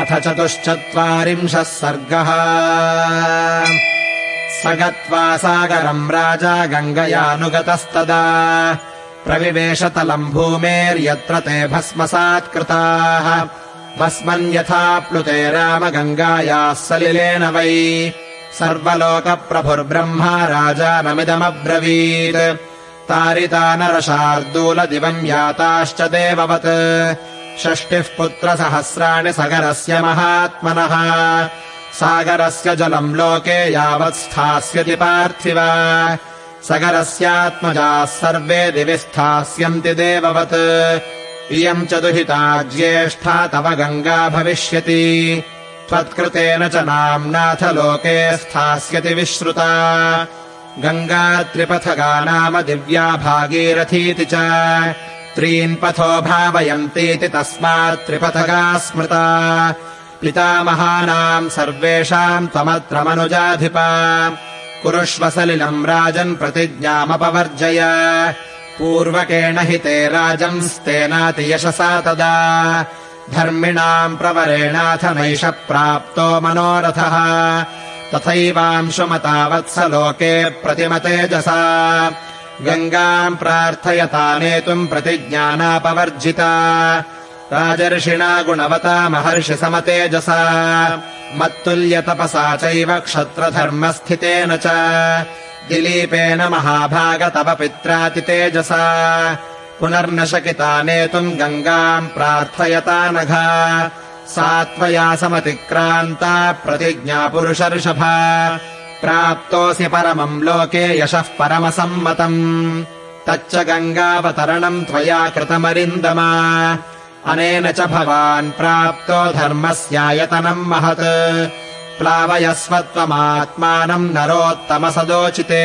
अथ चतुश्चत्वारिंशः सर्गः। स गत्वा सागरम् राजा गङ्गयानुगतस्तदा। प्रविवेशतलम् भूमेर्यत्र ते भस्मसात्कृताः। भस्मन् यथा प्लुते रामगङ्गायाः सलिलेन वै। सर्वलोकप्रभुर्ब्रह्मा राजानमिदमब्रवीत्। तारिता नरशार्दूलदिवम् याताश्च देववत् षष्टिः पुत्रसहस्राणि सगरस्य महात्मनः। सागरस्य जलम् लोके यावत् स्थास्यति पार्थिव। सगरस्यात्मजाः सर्वे दिवि स्थास्यन्ति देववत्। इयम् च दुहिता ज्येष्ठा तव गङ्गा भविष्यति। त्वत्कृतेन च नाम्नाथ लोके स्थास्यति विश्रुता। गङ्गा त्रिपथगा नाम दिव्या भागीरथीति च त्रीन् पथो भावयन्तीति तस्मात् त्रिपथगा स्मृता। पितामहानाम् सर्वेषाम् त्वमत्र मनुजाधिपा कुरुष्व सलिलम् राजन् प्रतिज्ञामपवर्जय। पूर्वकेण हि ते राजंस्तेनाति यशसा तदा। धर्मिणाम् प्रवरेणाथ नैष प्राप्तो मनोरथः। तथैवांशुमता लोके प्रतिमतेजसा गङ्गाम् प्रार्थयता नेतुम् प्रतिज्ञानापवर्जिता। राजर्षिणा गुणवता महर्षि समतेजसा। मत्तुल्यतपसा चैव क्षत्रधर्मस्थितेन च। दिलीपेन महाभाग तव पित्रातितेजसा। पुनर्न शकिता नेतुम् गङ्गाम् प्रार्थयता नघा। सा त्वया समतिक्रान्ता प्रतिज्ञा पुरुषर्षभा प्राप्तोऽसि परमम् लोके यशः परमसम्मतम्। तच्च गङ्गावतरणम् त्वया कृतमरिन्दमा। अनेन च भवान् प्राप्तो धर्मस्यायतनम् महत्। प्लावयस्व त्वमात्मानम् नरोत्तमसदोचिते।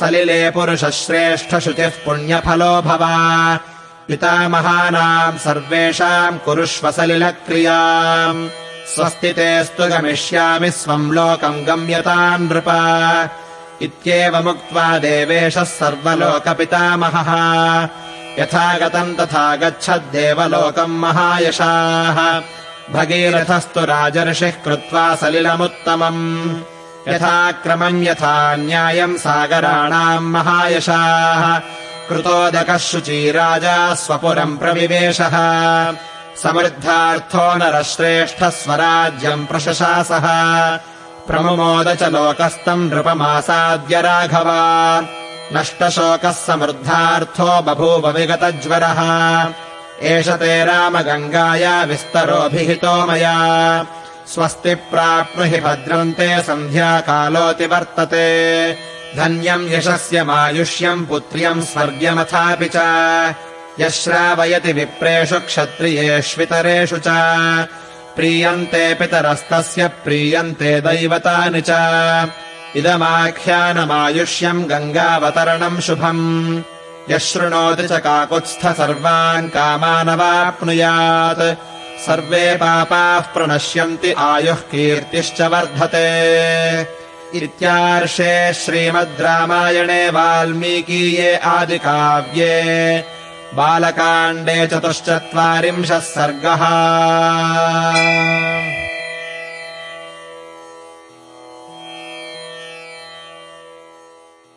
सलिले पुरुषश्रेष्ठशुचिः पुण्यफलो भव। पितामहानाम् सर्वेषाम् कुरुष्व सलिलक्रियाम् स्वस्ति तेऽस्तु गमिष्यामि स्वम् लोकम् गम्यताम् नृप इत्येवमुक्त्वा देवेशः सर्वलोकपितामहः। यथा गतम् तथा गच्छद्देवलोकम् महायशाः। भगीरथस्तु राजर्षिः कृत्वा सलिलमुत्तमम्। यथा क्रमम् यथा न्यायम् सागराणाम् महायशाः। कृतोदकः शुचीराजा स्वपुरम् प्रविवेशः समृद्धार्थो नरश्रेष्ठः स्वराज्यम् प्रशशासः। प्रमुमोद च लोकस्तम् नृपमासाद्य राघव। नष्टशोकः समृद्धार्थो बभूव विगतज्वरः। एष ते रामगङ्गाया विस्तरोऽभिहितो मया। स्वस्ति प्राप्नुहि भद्रन्ते सन्ध्याकालोऽतिवर्तते धन्यम् यशस्य मायुष्यम् पुत्र्यम् स्वर्ग्यमथापि च यश्रावयति विप्रेषु क्षत्रियेष्वितरेषु च। प्रीयन्ते पितरस्तस्य प्रीयन्ते दैवतानि च। इदमाख्यानमायुष्यम् गङ्गावतरणम् शुभम्। यः शृणोति च काकुत्स्थ सर्वान् कामानवाप्नुयात्। सर्वे पापाः प्रणश्यन्ति आयुः कीर्तिश्च वर्धते। इत्यार्षे श्रीमद् रामायणे वाल्मीकीये आदिकाव्ये बालकाण्डे चतुश्चत्वारिंशः सर्गः